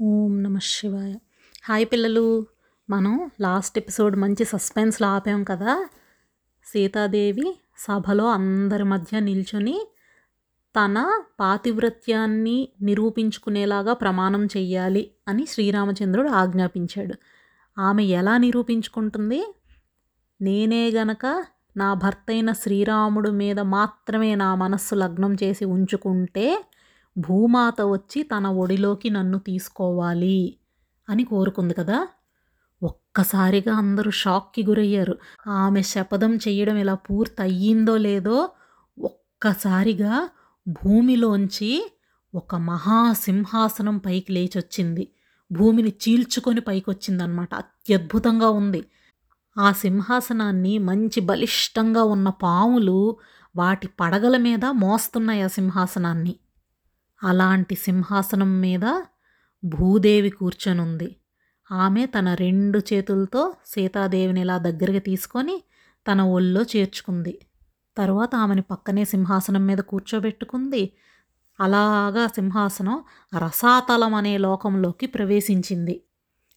ఓం నమ శివాయ. హాయ్ పిల్లలు. మనం లాస్ట్ ఎపిసోడ్ మంచి సస్పెన్స్లో ఆపాం కదా? సీతాదేవి సభలో అందరి మధ్య నిల్చొని తన పాతివ్రత్యాన్ని నిరూపించుకునేలాగా ప్రమాణం చెయ్యాలి అని శ్రీరామచంద్రుడు ఆజ్ఞాపించాడు. ఆమె ఎలా నిరూపించుకుంటుంది? నేనే గనక నా భర్తైన శ్రీరాముడు మీద మాత్రమే నా మనస్సు లగ్నం చేసి ఉంచుకుంటే భూమాత వచ్చి తన ఒడిలోకి నన్ను తీసుకోవాలి అని కోరుకుంది కదా. ఒక్కసారిగా అందరూ షాక్కి గురయ్యారు. ఆమె శపథం చేయడం ఇలా పూర్తయ్యిందో లేదో ఒక్కసారిగా భూమిలోంచి ఒక మహాసింహాసనం పైకి లేచొచ్చింది. భూమిని చీల్చుకొని పైకొచ్చిందనమాట అత్యద్భుతంగా ఉంది. ఆ సింహాసనాన్ని మంచి బలిష్టంగా ఉన్న పాములు వాటి పడగల మీద మోస్తున్నాయి ఆ సింహాసనాన్ని. అలాంటి సింహాసనం మీద భూదేవి కూర్చొనుంది. ఆమె తన రెండు చేతులతో సీతాదేవిని ఇలా దగ్గరికి తీసుకొని తన ఒళ్ళో చేర్చుకుంది. తర్వాత ఆమెని పక్కనే సింహాసనం మీద కూర్చోబెట్టుకుంది. అలాగా సింహాసనం రసాతలం అనే లోకంలోకి ప్రవేశించింది.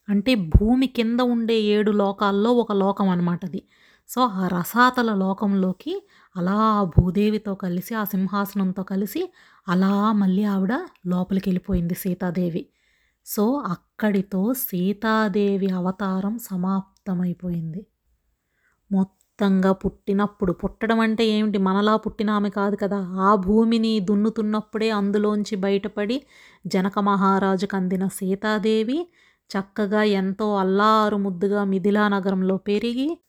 అంటే భూమి కింద ఉండే ఏడు లోకాల్లో ఒక లోకం అనమాట అది. సో ఆ రసాతల లోకంలోకి అలా భూదేవితో కలిసి ఆ సింహాసనంతో కలిసి అలా మళ్ళీ ఆవిడ లోపలికి వెళ్ళిపోయింది సీతాదేవి. సో అక్కడితో సీతాదేవి అవతారం సమాప్తమైపోయింది. మొత్తంగా పుట్టినప్పుడు పుట్టడం అంటే ఏమిటి? మనలా పుట్టిన ఆమె కాదు కదా. ఆ భూమిని దున్నుతున్నప్పుడే అందులోంచి బయటపడి జనక మహారాజుకు అందిన సీతాదేవి చక్కగా ఎంతో అల్లారు ముద్దుగా మిథిలా నగరంలో పెరిగి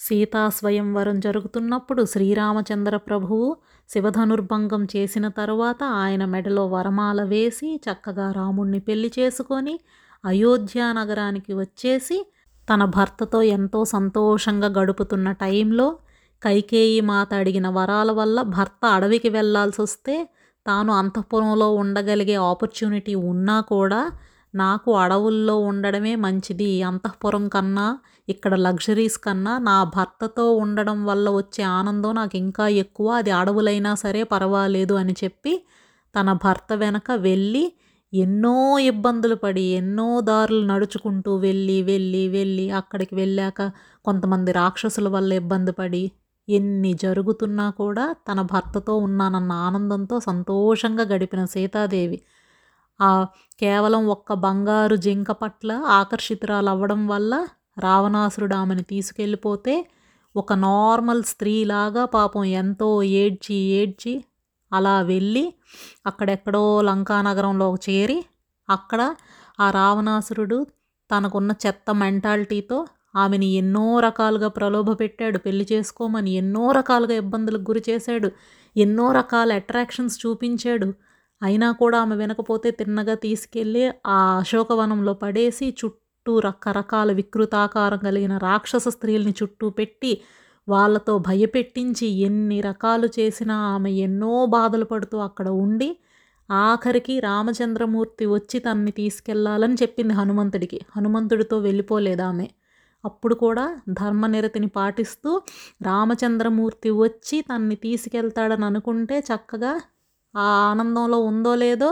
సీతా స్వయంవరం జరుగుతున్నప్పుడు శ్రీరామచంద్ర ప్రభువు శివధనుర్భంగం చేసిన తరువాత ఆయన మెడలో వరమాల వేసి చక్కగా రాముణ్ణి పెళ్ళి చేసుకొని అయోధ్య నగరానికి వచ్చేసి తన భర్తతో ఎంతో సంతోషంగా గడుపుతున్న టైంలో కైకేయి మాత అడిగిన వరాల వల్ల భర్త అడవికి వెళ్ళాల్సి వస్తే తాను అంతఃపురంలో ఉండగలిగే ఆపర్చునిటీ ఉన్నా కూడా నాకు అడవుల్లో ఉండడమే మంచిది అంతఃపురం కన్నా ఇక్కడ లగ్జరీస్ కన్నా నా భర్తతో ఉండడం వల్ల వచ్చే ఆనందం నాకు ఇంకా ఎక్కువ. అది అడవులైనా సరే పర్వాలేదు అని చెప్పి తన భర్త వెనక వెళ్ళి ఎన్నో ఇబ్బందులు పడి ఎన్నో దారులు నడుచుకుంటూ వెళ్ళి వెళ్ళి వెళ్ళి అక్కడికి వెళ్ళాక కొంతమంది రాక్షసుల వల్ల ఇబ్బంది పడి ఎన్ని జరుగుతున్నా కూడా తన భర్తతో ఉన్నానన్న ఆనందంతో సంతోషంగా గడిపిన సీతాదేవి ఆ కేవలం ఒక్క బంగారు జింక పట్ల ఆకర్షితురాలు అవ్వడం వల్ల రావణాసురుడు ఆమెను తీసుకెళ్ళిపోతే ఒక నార్మల్ స్త్రీలాగా పాపం ఎంతో ఏడ్చి ఏడ్చి అలా వెళ్ళి అక్కడెక్కడో లంకానగరంలో చేరి అక్కడ ఆ రావణాసురుడు తనకున్న చెత్త మెంటాలిటీతో ఆమెని ఎన్నో రకాలుగా ప్రలోభ పెట్టాడు. పెళ్ళి చేసుకోమని ఎన్నో రకాలుగా ఇబ్బందులకు గురి చేశాడు. ఎన్నో రకాల అట్రాక్షన్స్ చూపించాడు. అయినా కూడా ఆమె వినకపోతే తిన్నగా తీసుకెళ్ళి ఆ అశోకవనంలో పడేసి చుట్టూ చుట్టూ రకరకాల వికృతాకారం కలిగిన రాక్షస స్త్రీల్ని చుట్టూ పెట్టి వాళ్ళతో భయపెట్టించి ఎన్ని రకాలు చేసినా ఆమె ఎన్నో బాధలు పడుతూ అక్కడ ఉండి ఆఖరికి రామచంద్రమూర్తి వచ్చి తనని తీసుకెళ్ళాలని చెప్పింది హనుమంతుడికి. హనుమంతుడితో వెళ్ళిపోలేదు ఆమె. అప్పుడు కూడా ధర్మనిరతిని పాటిస్తూ రామచంద్రమూర్తి వచ్చి తన్ని తీసుకెళ్తాడని అనుకుంటే చక్కగా ఆ ఆనందంలో ఉందో లేదో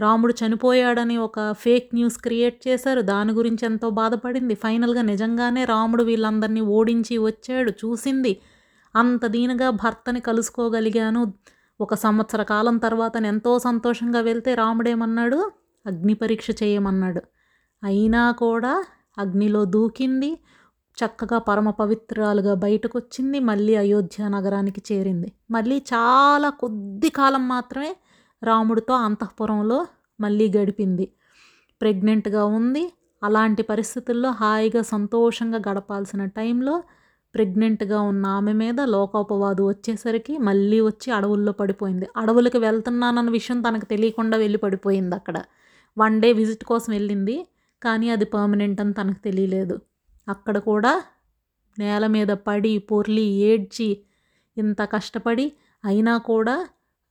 రాముడు చనిపోయాడని ఒక ఫేక్ న్యూస్ క్రియేట్ చేశారు. దాని గురించి ఎంతో బాధపడింది. ఫైనల్గా నిజంగానే రాముడు వీళ్ళందరినీ ఓడించి వచ్చాడు. చూసింది. అంత దీనిగా భర్తని కలుసుకోగలిగాను. ఒక సంవత్సర కాలం తర్వాత ఎంతో సంతోషంగా వెళ్తే రాముడేమన్నాడు? అగ్ని పరీక్ష చేయమన్నాడు. అయినా కూడా అగ్నిలో దూకింది. చక్కగా పరమ పవిత్రాలుగా బయటకు వచ్చింది మళ్ళీ అయోధ్య నగరానికి చేరింది. మళ్ళీ చాలా కొద్ది కాలం మాత్రమే రాముడితో అంతఃపురంలో మళ్ళీ గడిపింది. ప్రెగ్నెంట్గా ఉంది. అలాంటి పరిస్థితుల్లో హాయిగా సంతోషంగా గడపాల్సిన టైంలో ప్రెగ్నెంట్గా ఉన్న ఆమె మీద లోకోపవాదు వచ్చేసరికి మళ్ళీ వచ్చి అడవుల్లో పడిపోయింది. అడవులకు వెళ్తున్నానన్న విషయం తనకు తెలియకుండా వెళ్ళి పడిపోయింది అక్కడ. వన్ డే విజిట్ కోసం వెళ్ళింది కానీ అది పర్మనెంట్ అని తనకు తెలియలేదు. అక్కడ కూడా నేల మీద పడి పొర్లి ఏడ్చి ఇంత కష్టపడి అయినా కూడా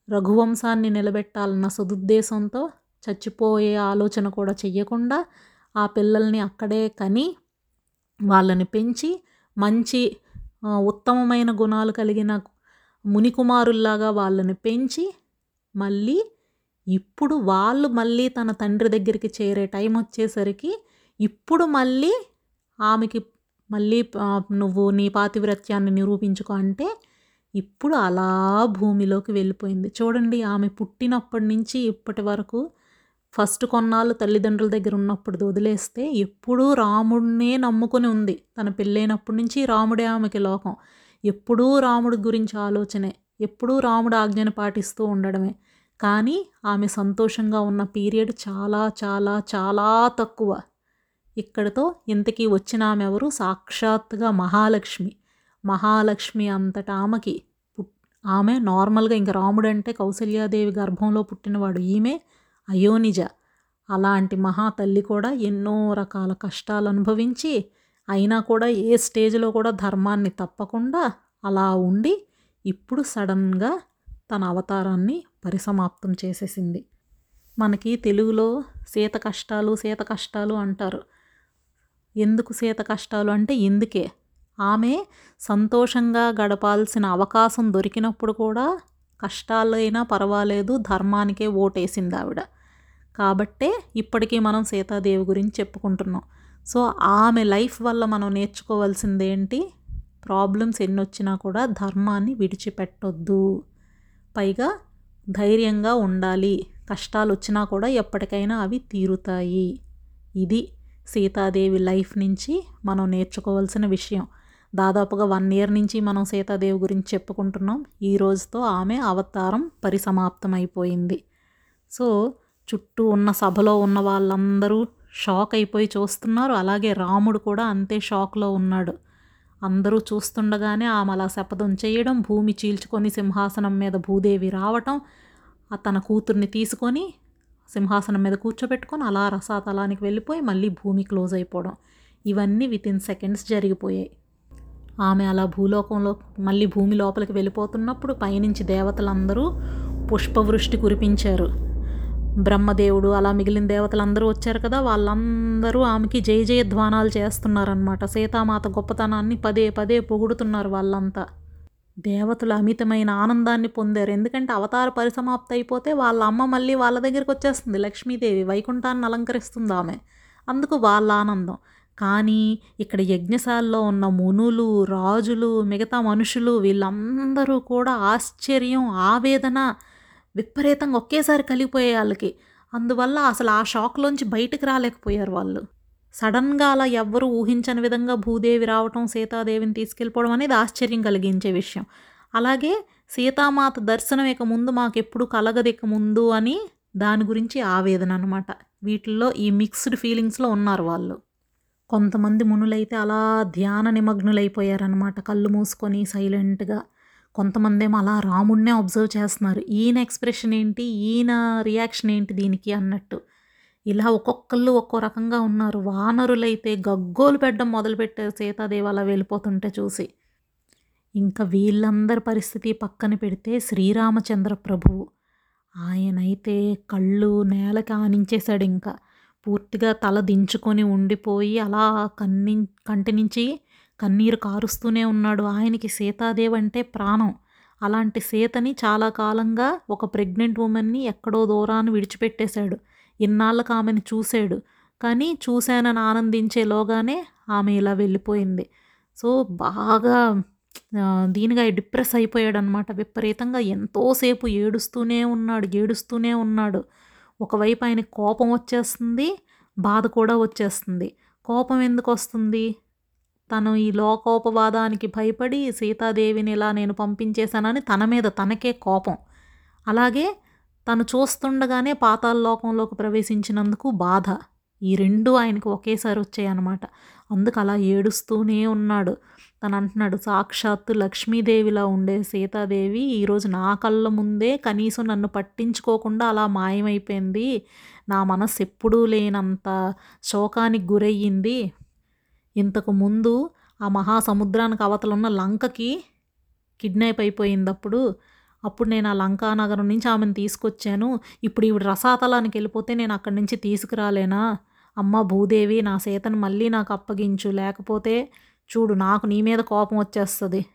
రఘువంశాన్ని నిలబెట్టాలన్న సదుద్దేశంతో చచ్చిపోయే ఆలోచన కూడా చెయ్యకుండా ఆ పిల్లల్ని అక్కడే కని వాళ్ళని పెంచి మంచి ఉత్తమమైన గుణాలు కలిగిన మునికుమారుల్లాగా వాళ్ళని పెంచి మళ్ళీ ఇప్పుడు వాళ్ళు మళ్ళీ తన తండ్రి దగ్గరికి చేరే టైం వచ్చేసరికి ఇప్పుడు మళ్ళీ ఆమెకి మళ్ళీ నువ్వు నీ పాతివ్రత్యాన్ని నిరూపించుకో అంటే ఇప్పుడు అలా భూమిలోకి వెళ్ళిపోయింది. చూడండి ఆమె పుట్టినప్పటి నుంచి ఇప్పటి వరకు ఫస్ట్ కొన్నాళ్ళు తల్లిదండ్రుల దగ్గర ఉన్నప్పుడు వదిలేస్తే ఎప్పుడూ రాముడినే నమ్ముకొని ఉంది. తన పెళ్ళైనప్పటి నుంచి రాముడే ఆమెకి లోకం. ఎప్పుడూ రాముడి గురించి ఆలోచనే ఎప్పుడూ రాముడు ఆజ్ఞను పాటిస్తూ ఉండడమే. కానీ ఆమె సంతోషంగా ఉన్న పీరియడ్ చాలా చాలా చాలా తక్కువ. ఇక్కడితో ఇంతకీ వచ్చిన ఆమె ఎవరు? సాక్షాత్తుగా మహాలక్ష్మి. మహాలక్ష్మి అంతటా ఆమెకి ఆమె నార్మల్గా ఇంకా రాముడు అంటే కౌసల్యాదేవి గర్భంలో పుట్టినవాడు ఈమె అయోనిజ. అలాంటి మహా తల్లి కూడా ఎన్నో రకాల కష్టాలు అనుభవించి అయినా కూడా ఏ స్టేజ్లో కూడా ధర్మాన్ని తప్పకుండా అలా ఉండి ఇప్పుడు సడన్గా తన అవతారాన్ని పరిసమాప్తం చేసేసింది. మనకి తెలుగులో సీత కష్టాలు సీత కష్టాలు అంటారు. ఎందుకు సీత కష్టాలు అంటే ఎందుకే? ఆమె సంతోషంగా గడపాల్సిన అవకాశం దొరికినప్పుడు కూడా కష్టాలైనా పర్వాలేదు ధర్మానికే ఓటేసింది ఆవిడ. కాబట్టే ఇప్పటికీ మనం సీతాదేవి గురించి చెప్పుకుంటున్నాం. సో ఆమె లైఫ్ వల్ల మనం నేర్చుకోవాల్సింది ఏంటి ప్రాబ్లమ్స్ ఎన్ని వచ్చినా కూడా ధర్మాన్ని విడిచిపెట్టొద్దు. పైగా ధైర్యంగా ఉండాలి. కష్టాలు వచ్చినా కూడా ఎప్పటికైనా అవి తీరుతాయి. ఇది సీతాదేవి లైఫ్ నుంచి మనం నేర్చుకోవాల్సిన విషయం. దాదాపుగా వన్ ఇయర్ నుంచి మనం సీతాదేవి గురించి చెప్పుకుంటున్నాం. ఈ రోజుతో ఆమె అవతారం పరిసమాప్తం అయిపోయింది సో చుట్టూ ఉన్న సభలో ఉన్న వాళ్ళందరూ షాక్ అయిపోయి చూస్తున్నారు. అలాగే రాముడు కూడా అంతే షాక్లో ఉన్నాడు. అందరూ చూస్తుండగానే ఆమె అలా శపథం చేయడం భూమి చీల్చుకొని సింహాసనం మీద భూదేవి రావటం తన కూతుర్ని తీసుకొని సింహాసనం మీద కూర్చోబెట్టుకొని అలా రసాతలానికి వెళ్ళిపోయి మళ్ళీ భూమి క్లోజ్ అయిపోవడం. ఇవన్నీ విత్ ఇన్ సెకండ్స్ జరిగిపోయాయి. ఆమె అలా భూలోకంలో మళ్ళీ భూమి లోపలికి వెళ్ళిపోతున్నప్పుడు పైనుంచి దేవతలందరూ పుష్పవృష్టి కురిపించారు. బ్రహ్మదేవుడు అలా మిగిలిన దేవతలందరూ వచ్చారు కదా వాళ్ళందరూ ఆమెకి జయ జయధ్వానాలు చేస్తున్నారనమాట సీతామాత గొప్పతనాన్ని పదే పదే పొగుడుతున్నారు వాళ్ళంతా. దేవతలు అమితమైన ఆనందాన్ని పొందారు. ఎందుకంటే అవతార పరిసమాప్తి అయిపోతే వాళ్ళ అమ్మ మళ్ళీ వాళ్ళ దగ్గరికి వచ్చేస్తుంది. లక్ష్మీదేవి వైకుంఠాన్ని అలంకరిస్తుంది ఆమె. అందుకు వాళ్ళ ఆనందం. కానీ ఇక్కడ యజ్ఞశాలలో ఉన్న మునులు రాజులు మిగతా మనుషులు వీళ్ళందరూ కూడా ఆశ్చర్యం ఆవేదన విపరీతంగా ఒకేసారి కలిగిపోయే వాళ్ళకి. అందువల్ల అసలు ఆ షాక్లోంచి బయటకు రాలేకపోయారు వాళ్ళు. సడన్గా అలా ఎవ్వరూ ఊహించని విధంగా భూదేవి రావటం సీతాదేవిని తీసుకెళ్ళిపోవడం అనేది ఆశ్చర్యం కలిగించే విషయం. అలాగే సీతామాత దర్శనం ఇక ముందు మాకు ఎప్పుడు కలగదు ఇక ముందు అని దాని గురించి ఆవేదన అనమాట వీటిల్లో ఈ మిక్స్డ్ ఫీలింగ్స్లో ఉన్నారు వాళ్ళు. కొంతమంది మునులైతే అలా ధ్యాన నిమగ్నులైపోయారనమాట కళ్ళు మూసుకొని సైలెంట్గా. కొంతమంది ఏమో అలా రాముడినే అబ్జర్వ్ చేస్తున్నారు. ఈయన ఎక్స్ప్రెషన్ ఏంటి? ఈయన రియాక్షన్ ఏంటి దీనికి అన్నట్టు. ఇలా ఒక్కొక్కళ్ళు ఒక్కో రకంగా ఉన్నారు. వానరులైతే గగ్గోలు పెట్టడం మొదలుపెట్టారు సీతాదేవి అలా వెళ్ళిపోతుంటే చూసి. ఇంకా వీళ్ళందరి పరిస్థితి పక్కన పెడితే శ్రీరామచంద్ర ప్రభువు. ఆయనైతే కళ్ళు నేలకి ఆనించేశాడు ఇంకా. పూర్తిగా తల దించుకొని ఉండిపోయి అలా కన్ని కంటి నుంచి కన్నీరు కారుస్తూనే ఉన్నాడు. ఆయనకి సీతాదేవి అంటే ప్రాణం. అలాంటి సీతని చాలా కాలంగా ఒక ప్రెగ్నెంట్ ఉమెన్ని ఎక్కడో దూరాన్ని విడిచిపెట్టేశాడు. ఇన్నాళ్ళకు ఆమెను చూశాడు. కానీ చూశానని ఆనందించేలోగానే ఆమె ఇలా వెళ్ళిపోయింది. సో బాగా దీనిగా డిప్రెస్ అయిపోయాడు అనమాట విపరీతంగా ఎంతోసేపు ఏడుస్తూనే ఉన్నాడు ఏడుస్తూనే ఉన్నాడు. ఒకవైపు ఆయన కోపం వచ్చేస్తుంది బాధ కూడా వచ్చేస్తుంది. కోపం ఎందుకు వస్తుంది? తను ఈ లోకోపవాదానికి భయపడి సీతాదేవిని ఇలా నేను పంపించేశానని తన మీద తనకే కోపం. అలాగే తను చూస్తుండగానే పాతాల లోకంలోకి ప్రవేశించినందుకు బాధ. ఈ రెండు ఆయనకు ఒకేసారి వచ్చాయన్నమాట. అందుకు అలా ఏడుస్తూనే ఉన్నాడు. తను అంటున్నాడు సాక్షాత్తు లక్ష్మీదేవిలా ఉండే సీతాదేవి ఈరోజు నా కళ్ళ ముందే కనీసం నన్ను పట్టించుకోకుండా అలా మాయమైపోయింది. నా మనస్సు ఎప్పుడూ లేనంత శోకానికి గురయ్యింది. ఇంతకు ముందు ఆ మహాసముద్రానికి అవతల ఉన్న లంకకి కిడ్నాప్ అయిపోయింది అప్పుడు అప్పుడు నేను ఆ లంకా నగరం నుంచి ఆమెను తీసుకొచ్చాను. ఇప్పుడు ఈవిడ రసాతలానికి వెళ్ళిపోతే నేను అక్కడి నుంచి తీసుకురాలేనా? అమ్మ భూదేవి నా సీతను మళ్ళీ నాకు అప్పగించు. లేకపోతే చూడు నాకు నీ మీద కోపం వచ్చేస్తుంది.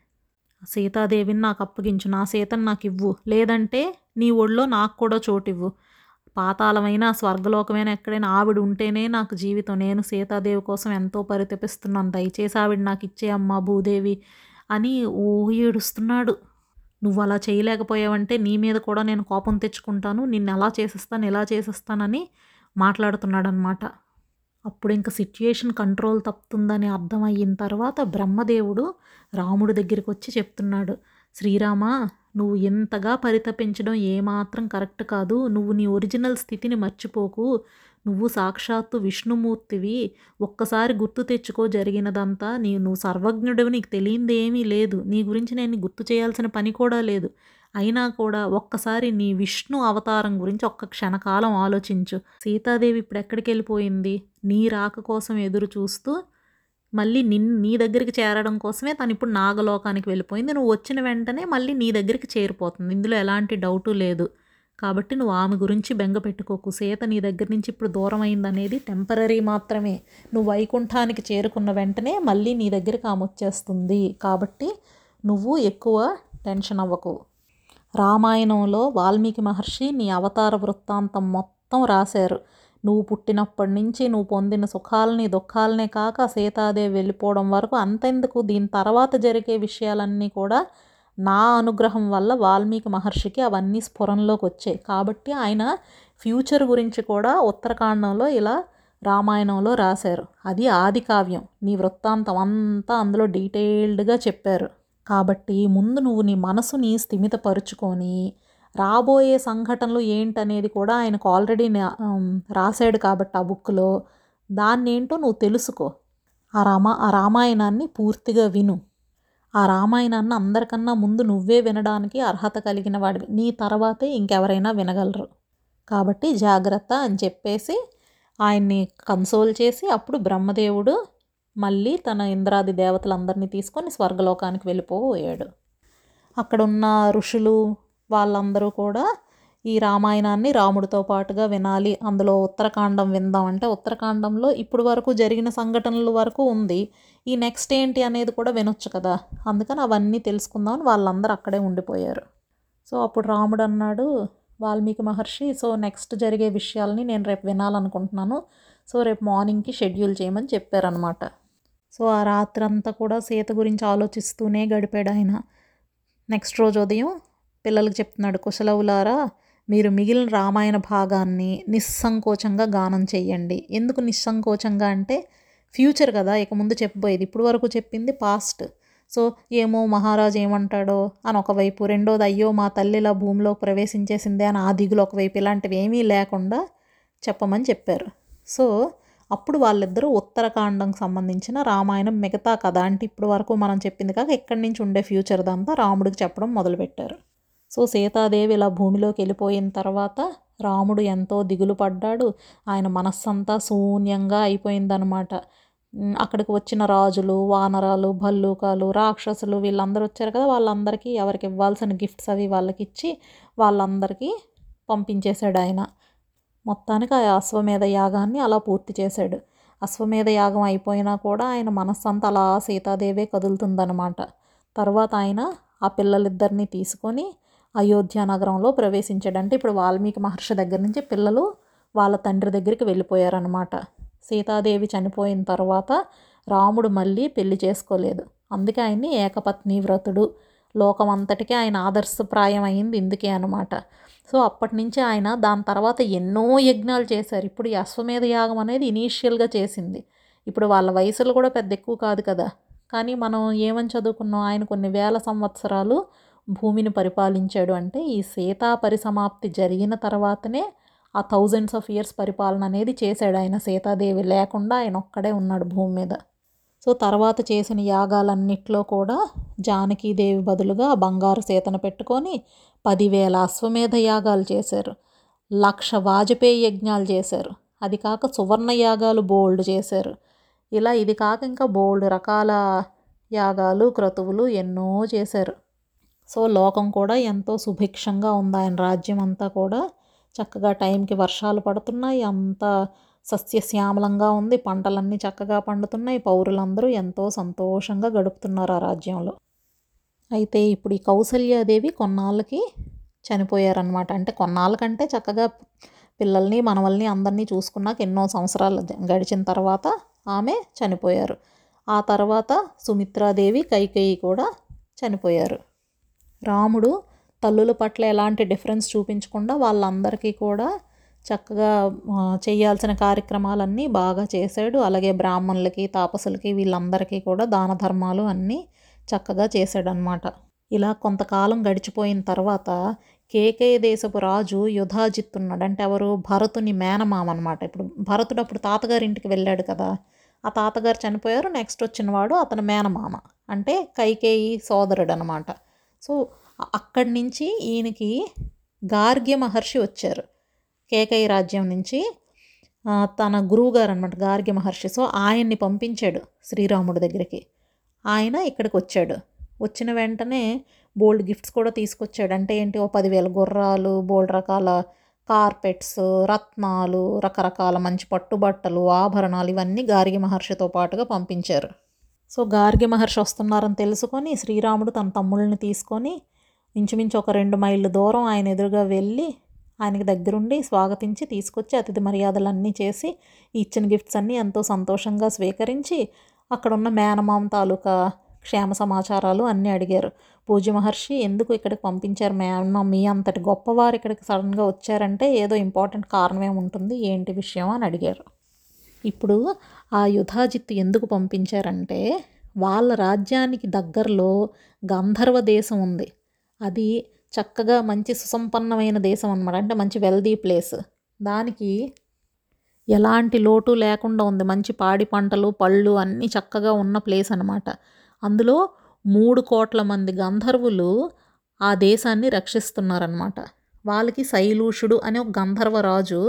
సీతాదేవిని నాకు అప్పగించు. నా సీతను నాకు ఇవ్వు. లేదంటే నీ ఒళ్ళో నాకు కూడా చోటివ్వు. పాతాళమైన స్వర్గలోకమైన ఎక్కడైనా ఆవిడ ఉంటేనే నాకు జీవితం. నేను సీతాదేవి కోసం ఎంతో పరితపిస్తున్నాను. దయచేసి ఆవిడ నాకు ఇచ్చే అమ్మ భూదేవి అని ఏడుస్తున్నాడు. నువ్వు అలా చేయలేకపోయావంటే నీ మీద కూడా నేను కోపం తెచ్చుకుంటాను. నిన్ను ఎలా చేసేస్తాను ఎలా చేసేస్తానని మాట్లాడుతున్నాడనమాట అప్పుడు ఇంకా సిచ్యుయేషన్ కంట్రోల్ తప్పుతుందని అర్థమయ్యిన తర్వాత బ్రహ్మదేవుడు రాముడి దగ్గరికి వచ్చి చెప్తున్నాడు శ్రీరామ నువ్వు ఎంతగా పరితపించడం ఏమాత్రం కరెక్ట్ కాదు. నువ్వు నీ ఒరిజినల్ స్థితిని మర్చిపోకు. నువ్వు సాక్షాత్తు విష్ణుమూర్తివి. ఒక్కసారి గుర్తు తెచ్చుకో జరిగినదంతా. నీ నువ్వు సర్వజ్ఞుడివి. నీకు తెలియంది ఏమీ లేదు. నీ గురించి నేను గుర్తు చేయాల్సిన పని కూడా లేదు. అయినా కూడా ఒక్కసారి నీ విష్ణు అవతారం గురించి ఒక్క క్షణకాలం ఆలోచించు. సీతాదేవి ఇప్పుడు ఎక్కడికి వెళ్ళిపోయింది? నీ రాక కోసం ఎదురు చూస్తూ మళ్ళీ నిన్ నీ దగ్గరికి చేరడం కోసమే తను ఇప్పుడు నాగలోకానికి వెళ్ళిపోయింది. నువ్వు వచ్చిన వెంటనే మళ్ళీ నీ దగ్గరికి చేరిపోతుంది. ఇందులో ఎలాంటి డౌటు లేదు. కాబట్టి నువ్వు ఆమె గురించి బెంగ పెట్టుకోకు. సీత నీ దగ్గర నుంచి ఇప్పుడు దూరం అయిందనేది టెంపరీ మాత్రమే. నువ్వు వైకుంఠానికి చేరుకున్న వెంటనే మళ్ళీ నీ దగ్గరికి ఆమె వచ్చేస్తుంది. కాబట్టి నువ్వు ఎక్కువ టెన్షన్ అవ్వకు. రామాయణంలో వాల్మీకి మహర్షి నీ అవతార వృత్తాంతం మొత్తం రాశారు. నువ్వు పుట్టినప్పటి నుంచి నువ్వు పొందిన సుఖాలని దుఃఖాలనే కాక సీతాదేవి వెళ్ళిపోవడం వరకు అంతెందుకు? దీని తర్వాత జరిగే విషయాలన్నీ కూడా నా అనుగ్రహం వల్ల వాల్మీకి మహర్షికి అవన్నీ స్ఫురంలోకి వచ్చాయి. కాబట్టి ఆయన ఫ్యూచర్ గురించి కూడా ఉత్తరకాండంలో ఇలా రామాయణంలో రాశారు. అది ఆది కావ్యం. నీ వృత్తాంతం అంతా అందులో డీటెయిల్డ్గా చెప్పారు. కాబట్టి ముందు నువ్వు నీ మనసుని స్థిమితపరుచుకొని రాబోయే సంఘటనలు ఏంటనేది కూడా ఆయనకు ఆల్రెడీ రాశాడు కాబట్టి ఆ బుక్లో. దాన్ని ఏంటో నువ్వు తెలుసుకో. ఆ రామా ఆ రామాయణాన్ని పూర్తిగా విను. ఆ రామాయణాన్ని అందరికన్నా ముందు నువ్వే వినడానికి అర్హత కలిగిన వాడివి. నీ తర్వాతే ఇంకెవరైనా వినగలరు. కాబట్టి జాగ్రత్త అని చెప్పేసి ఆయన్ని కన్సోల్ చేసి అప్పుడు బ్రహ్మదేవుడు మళ్ళీ తన ఇంద్రాది దేవతలందరినీ తీసుకొని స్వర్గలోకానికి వెళ్ళిపోయాడు. అక్కడ ఉన్న ఋషులు వాళ్ళందరూ కూడా ఈ రామాయణాన్ని రాముడితో పాటుగా వినాలి అందులో ఉత్తరకాండం విందాం అంటే ఉత్తరకాండంలో ఇప్పుడు వరకు జరిగిన సంఘటనల వరకు ఉంది. ఈ నెక్స్ట్ ఏంటి అనేది కూడా వినొచ్చు కదా. అందుకని అవన్నీ తెలుసుకుందామని వాళ్ళందరూ అక్కడే ఉండిపోయారు. సో అప్పుడు రాముడు అన్నాడు వాల్మీకి మహర్షి సో నెక్స్ట్ జరిగే విషయాల్ని నేను రేపు వినాలనుకుంటున్నాను. సో రేపు మార్నింగ్కి షెడ్యూల్ చేయమని చెప్పారనమాట సో ఆ రాత్రంతా కూడా సీత గురించి ఆలోచిస్తూనే గడిపాడు ఆయన. నెక్స్ట్ రోజు ఉదయం పిల్లలకు చెప్తున్నాడు కుశలవులారా మీరు మిగిలిన రామాయణ భాగాన్ని నిస్సంకోచంగా గానం చేయండి ఎందుకు నిస్సంకోచంగా అంటే ఫ్యూచర్ కదా ఇక ముందు చెప్పబోయేది. ఇప్పుడు వరకు చెప్పింది పాస్ట్. సో ఏమో మహారాజు ఏమంటాడో అని ఒకవైపు రెండోది అయ్యో మా తల్లిలా భూమిలో ప్రవేశించేసిందే అని ఆ దిగులు ఒకవైపు ఇలాంటివి ఏమీ లేకుండా చెప్పమని చెప్పారు. సో అప్పుడు వాళ్ళిద్దరూ ఉత్తరకాండంకి సంబంధించిన రామాయణం మిగతా కథ అంటే ఇప్పుడు వరకు మనం చెప్పింది కాక ఎక్కడి నుంచి ఉండే ఫ్యూచర్ దంతా రాముడికి చెప్పడం మొదలుపెట్టారు. సో సీతాదేవి ఇలా భూమిలోకి వెళ్ళిపోయిన తర్వాత రాముడు ఎంతో దిగులు పడ్డాడు. ఆయన మనస్సంతా శూన్యంగా అయిపోయిందనమాట అక్కడికి వచ్చిన రాజులు వానరాలు భల్లూకాలు రాక్షసులు వీళ్ళందరూ వచ్చారు కదా వాళ్ళందరికీ ఎవరికి ఇవ్వాల్సిన గిఫ్ట్స్ అవి వాళ్ళకి ఇచ్చి వాళ్ళందరికీ పంపించేశాడు ఆయన. మొత్తానికి ఆ అశ్వమేధ యాగాన్ని అలా పూర్తి చేశాడు. అశ్వమేధ యాగం అయిపోయినా కూడా ఆయన మనస్సంతా అలా సీతాదేవే కదులుతుందనమాట తర్వాత ఆయన ఆ పిల్లలిద్దరిని తీసుకొని అయోధ్య నగరంలో ప్రవేశించాడు అంటే ఇప్పుడు వాల్మీకి మహర్షి దగ్గర నుంచి పిల్లలు వాళ్ళ తండ్రి దగ్గరికి వెళ్ళిపోయారనమాట సీతాదేవి చనిపోయిన తర్వాత రాముడు మళ్ళీ పెళ్ళి చేసుకోలేదు. అందుకే ఆయన్ని ఏకపత్ని వ్రతుడు. లోకమంతటికీ ఆయన ఆదర్శప్రాయం అయింది ఇందుకే అనమాట సో అప్పటి నుంచి ఆయన దాని తర్వాత ఎన్నో యజ్ఞాలు చేశారు. ఇప్పుడు ఈ అశ్వమేధ యాగం అనేది ఇనీషియల్గా చేసింది. ఇప్పుడు వాళ్ళ వయసులు కూడా పెద్ద ఎక్కువ కాదు కదా. కానీ మనం ఏమని చదువుకున్నాం? ఆయన కొన్ని వేల సంవత్సరాలు భూమిని పరిపాలించాడు అంటే ఈ సీతా పరిసమాప్తి జరిగిన తర్వాతనే ఆ థౌజండ్స్ ఆఫ్ ఇయర్స్ పరిపాలన అనేది చేశాడు ఆయన. సీతాదేవి లేకుండా ఆయన ఒక్కడే ఉన్నాడు భూమి మీద. సో తర్వాత చేసిన యాగాలన్నిట్లో కూడా జానకీదేవి బదులుగా బంగారు సీతను పెట్టుకొని పదివేల అశ్వమేధ యాగాలు చేశారు. లక్ష వాజపేయి యజ్ఞాలు చేశారు. అది కాక సువర్ణ యాగాలు బోల్డ్ చేశారు. ఇలా ఇది కాక ఇంకా బోల్డ్ రకాల యాగాలు క్రతువులు ఎన్నో చేశారు. సో లోకం కూడా ఎంతో సుభిక్షంగా ఉంది. ఆయన రాజ్యం అంతా కూడా చక్కగా టైంకి వర్షాలు పడుతున్నాయి. అంతా సస్యశ్యామలంగా ఉంది. పంటలన్నీ చక్కగా పండుతున్నాయి. పౌరులందరూ ఎంతో సంతోషంగా గడుపుతున్నారు ఆ రాజ్యంలో. అయితే ఇప్పుడు ఈ కౌసల్యాదేవి కొన్నాళ్ళకి చనిపోయారనమాట అంటే కొన్నాళ్ళకంటే చక్కగా పిల్లల్ని మనవల్ని అందరినీ చూసుకున్నాక ఎన్నో సంవత్సరాలు గడిచిన తర్వాత ఆమె చనిపోయారు. ఆ తర్వాత సుమిత్రాదేవి కైకేయి కూడా చనిపోయారు. రాముడు తల్లుల పట్ల ఎలాంటి డిఫరెన్స్ చూపించకుండా వాళ్ళందరికీ కూడా చక్కగా చేయాల్సిన కార్యక్రమాలన్నీ బాగా చేశాడు. అలాగే బ్రాహ్మణులకి తాపసులకి వీళ్ళందరికీ కూడా దాన ధర్మాలు అన్నీ చక్కగా చేశాడనమాట ఇలా కొంతకాలం గడిచిపోయిన తర్వాత కేకేయ దేశపు రాజు యుధాజిత్ ఉన్నాడు అంటే ఎవరు? భరతుని మేనమామ అనమాట ఇప్పుడు భరతుడు అప్పుడు తాతగారి ఇంటికి వెళ్ళాడు కదా. ఆ తాతగారు చనిపోయారు. నెక్స్ట్ వచ్చినవాడు అతని మేనమామ. అంటే కైకేయి సోదరుడు అనమాట సో అక్కడి నుంచి ఈయనకి గార్గ్య మహర్షి వచ్చారు. కేకయ్య రాజ్యం నుంచి తన గురువుగారు అనమాట గార్గ్య మహర్షి. సో ఆయన్ని పంపించాడు శ్రీరాముడి దగ్గరికి. ఆయన ఇక్కడికి వచ్చాడు వచ్చిన వెంటనే బోల్డ్ గిఫ్ట్స్ కూడా తీసుకొచ్చాడు. అంటే ఏంటి? ఓ పదివేల గుర్రాలు బోల్డ్ రకాల కార్పెట్స్ రత్నాలు రకరకాల మంచి పట్టుబట్టలు ఆభరణాలు ఇవన్నీ గార్గి మహర్షితో పాటుగా పంపించారు. సో గార్గి మహర్షి వస్తున్నారని తెలుసుకొని శ్రీరాముడు తన తమ్ముళ్ళని తీసుకొని ఇంచుమించు ఒక రెండు మైళ్ళు దూరం ఆయన ఎదురుగా వెళ్ళి ఆయనకి దగ్గరుండి స్వాగతించి తీసుకొచ్చి అతిథి మర్యాదలన్నీ చేసి ఇచ్చిన గిఫ్ట్స్ అన్నీ ఎంతో సంతోషంగా స్వీకరించి అక్కడున్న మేనమామ తాలూకా క్షేమ సమాచారాలు అన్నీ అడిగారు. పూజ్య మహర్షి ఎందుకు ఇక్కడికి పంపించారు మేమ మీ అంతటి గొప్పవారు ఇక్కడికి సడన్గా వచ్చారంటే ఏదో ఇంపార్టెంట్ కారణమే ఉంటుంది. ఏంటి విషయం? అని అడిగారు. ఇప్పుడు ఆ యుధాజిత్ ఎందుకు పంపించారంటే వాళ్ళ రాజ్యానికి దగ్గరలో గంధర్వ దేశం ఉంది. అది చక్కగా మంచి సుసంపన్నమైన దేశం అనమాట అంటే మంచి వెల్దీ ప్లేస్. దానికి ఎలాంటి లోటు లేకుండా ఉంది. మంచి పాడి పంటలు పళ్ళు అన్నీ చక్కగా ఉన్న ప్లేస్ అనమాట అందులో మూడు కోట్ల మంది గంధర్వులు ఆ దేశాన్ని రక్షిస్తున్నారనమాట వాళ్ళకి శైలూషుడు అనే ఒక గంధర్వ రాజు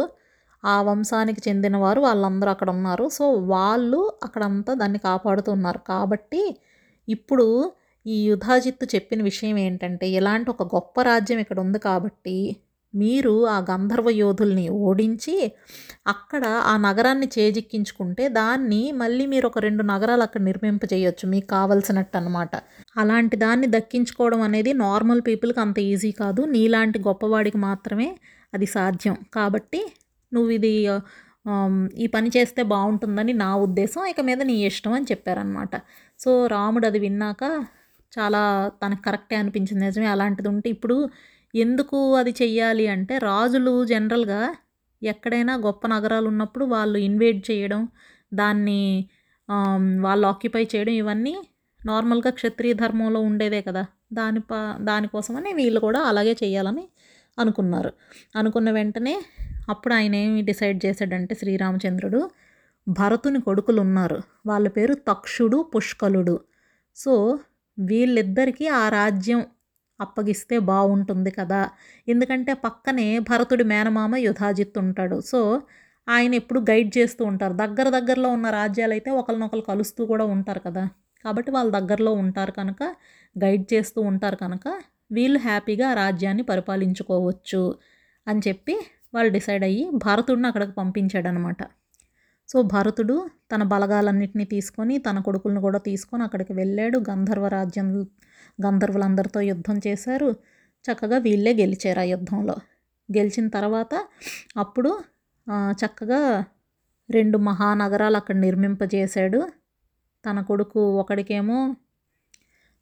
ఆ వంశానికి చెందినవారు. వాళ్ళందరూ అక్కడ ఉన్నారు. సో వాళ్ళు అక్కడంతా దాన్ని కాపాడుతున్నారు. కాబట్టి ఇప్పుడు ఈ యుధాజిత్తు చెప్పిన విషయం ఏంటంటే ఇలాంటి ఒక గొప్ప రాజ్యం ఇక్కడ ఉంది కాబట్టి మీరు ఆ గంధర్వ యోధుల్ని ఓడించి అక్కడ ఆ నగరాన్ని చేజిక్కించుకుంటే దాన్ని మళ్ళీ మీరు ఒక రెండు నగరాలు అక్కడ నిర్మింపజేయొచ్చు మీకు కావలసినట్టు అనమాట అలాంటి దాన్ని దక్కించుకోవడం అనేది నార్మల్ పీపుల్కి అంత ఈజీ కాదు. నీలాంటి గొప్పవాడికి మాత్రమే అది సాధ్యం. కాబట్టి నువ్వు ఇది ఈ పని చేస్తే బాగుంటుందని నా ఉద్దేశం. ఇక మీద నీ ఇష్టం అని చెప్పారనమాట సో రాముడు అది విన్నాక చాలా తనకు కరెక్టే అనిపించింది. నిజమే అలాంటిది ఉంటే ఇప్పుడు ఎందుకు అది చెయ్యాలి అంటే రాజులు జనరల్గా ఎక్కడైనా గొప్ప నగరాలు ఉన్నప్పుడు వాళ్ళు ఇన్వేట్ చేయడం దాన్ని వాళ్ళు ఆక్యుపై చేయడం ఇవన్నీ నార్మల్గా క్షత్రియ ధర్మంలో ఉండేదే కదా. దాని ప దానికోసమని వీళ్ళు కూడా అలాగే చేయాలని అనుకున్నారు. అనుకున్న వెంటనే అప్పుడు ఆయన ఏమి డిసైడ్ చేశాడంటే శ్రీరామచంద్రుడు భరతుని కొడుకులు ఉన్నారు వాళ్ళ పేరు తక్షుడు పుష్కలుడు. సో వీళ్ళిద్దరికీ ఆ రాజ్యం అప్పగిస్తే బాగుంటుంది కదా. ఎందుకంటే పక్కనే భరతుడి మేనమామ యుధాజిత్ ఉంటాడు. సో ఆయన ఎప్పుడు గైడ్ చేస్తూ ఉంటారు. దగ్గర దగ్గరలో ఉన్న రాజ్యాలు అయితే ఒకరినొకరు కలుస్తూ కూడా ఉంటారు కదా. కాబట్టి వాళ్ళ దగ్గరలో ఉంటారు కనుక గైడ్ చేస్తూ ఉంటారు కనుక వీళ్ళు హ్యాపీగా రాజ్యాన్ని పరిపాలించుకోవచ్చు అని చెప్పి వాళ్ళు డిసైడ్ అయ్యి భరతుడిని అక్కడికి పంపించాడనమాట. సో భరతుడు తన బలగాలన్నింటినీ తీసుకొని తన కొడుకులను కూడా తీసుకొని అక్కడికి వెళ్ళాడు. గంధర్వ రాజ్యం గంధర్వులందరితో యుద్ధం చేశారు. చక్కగా వీళ్ళే గెలిచారు ఆ యుద్ధంలో. గెలిచిన తర్వాత అప్పుడు చక్కగా రెండు మహానగరాలు అక్కడ నిర్మింపజేశాడు. తన కొడుకు ఒకడికేమో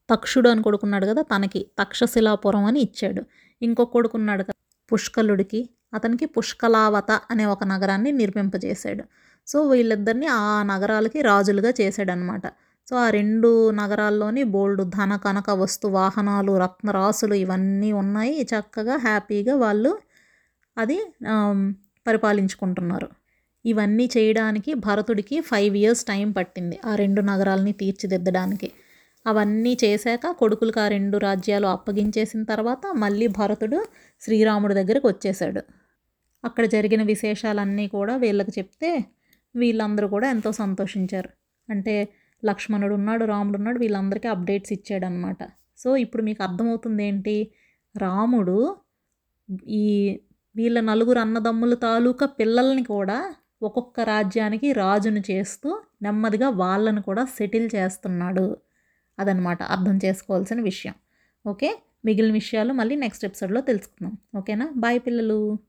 తక్షుడు అని కొడుకున్నాడు కదా తనకి తక్షశిలాపురం అని ఇచ్చాడు. ఇంకొక కొడుకున్నాడు కదా పుష్కలుడికి అతనికి పుష్కలావత అనే ఒక నగరాన్ని నిర్మింపజేశాడు. సో వీళ్ళిద్దరిని ఆ నగరాలకి రాజులుగా చేశాడనమాట సో ఆ రెండు నగరాల్లోని బోల్డ్ ధన కనక వస్తు వాహనాలు రత్నరాసులు ఇవన్నీ ఉన్నాయి. చక్కగా హ్యాపీగా వాళ్ళు అది పరిపాలించుకుంటున్నారు. ఇవన్నీ చేయడానికి భరతుడికి ఫైవ్ ఇయర్స్ టైం పట్టింది ఆ రెండు నగరాలని తీర్చిదిద్దడానికి. అవన్నీ చేశాక కొడుకులకు ఆ రెండు రాజ్యాలు అప్పగించేసిన తర్వాత మళ్ళీ భరతుడు శ్రీరాముడి దగ్గరకు వచ్చేసాడు అక్కడ జరిగిన విశేషాలన్నీ కూడా వీళ్ళకి చెప్తే వీళ్ళందరూ కూడా ఎంతో సంతోషించారు. అంటే లక్ష్మణుడు ఉన్నాడు రాముడు ఉన్నాడు వీళ్ళందరికీ అప్డేట్స్ ఇచ్చాడనమాట సో ఇప్పుడు మీకు అర్థమవుతుంది ఏంటి రాముడు ఈ వీళ్ళ నలుగురు అన్నదమ్ముల తాలూకా పిల్లల్ని కూడా ఒక్కొక్క రాజ్యానికి రాజును చేస్తూ నెమ్మదిగా వాళ్ళను కూడా సెటిల్ చేస్తున్నాడు. అదనమాట అర్థం చేసుకోవాల్సిన విషయం. ఓకే? మిగిలిన విషయాలు మళ్ళీ నెక్స్ట్ ఎపిసోడ్లో తెలుసుకుందాం. ఓకేనా? బాయ్ పిల్లలు!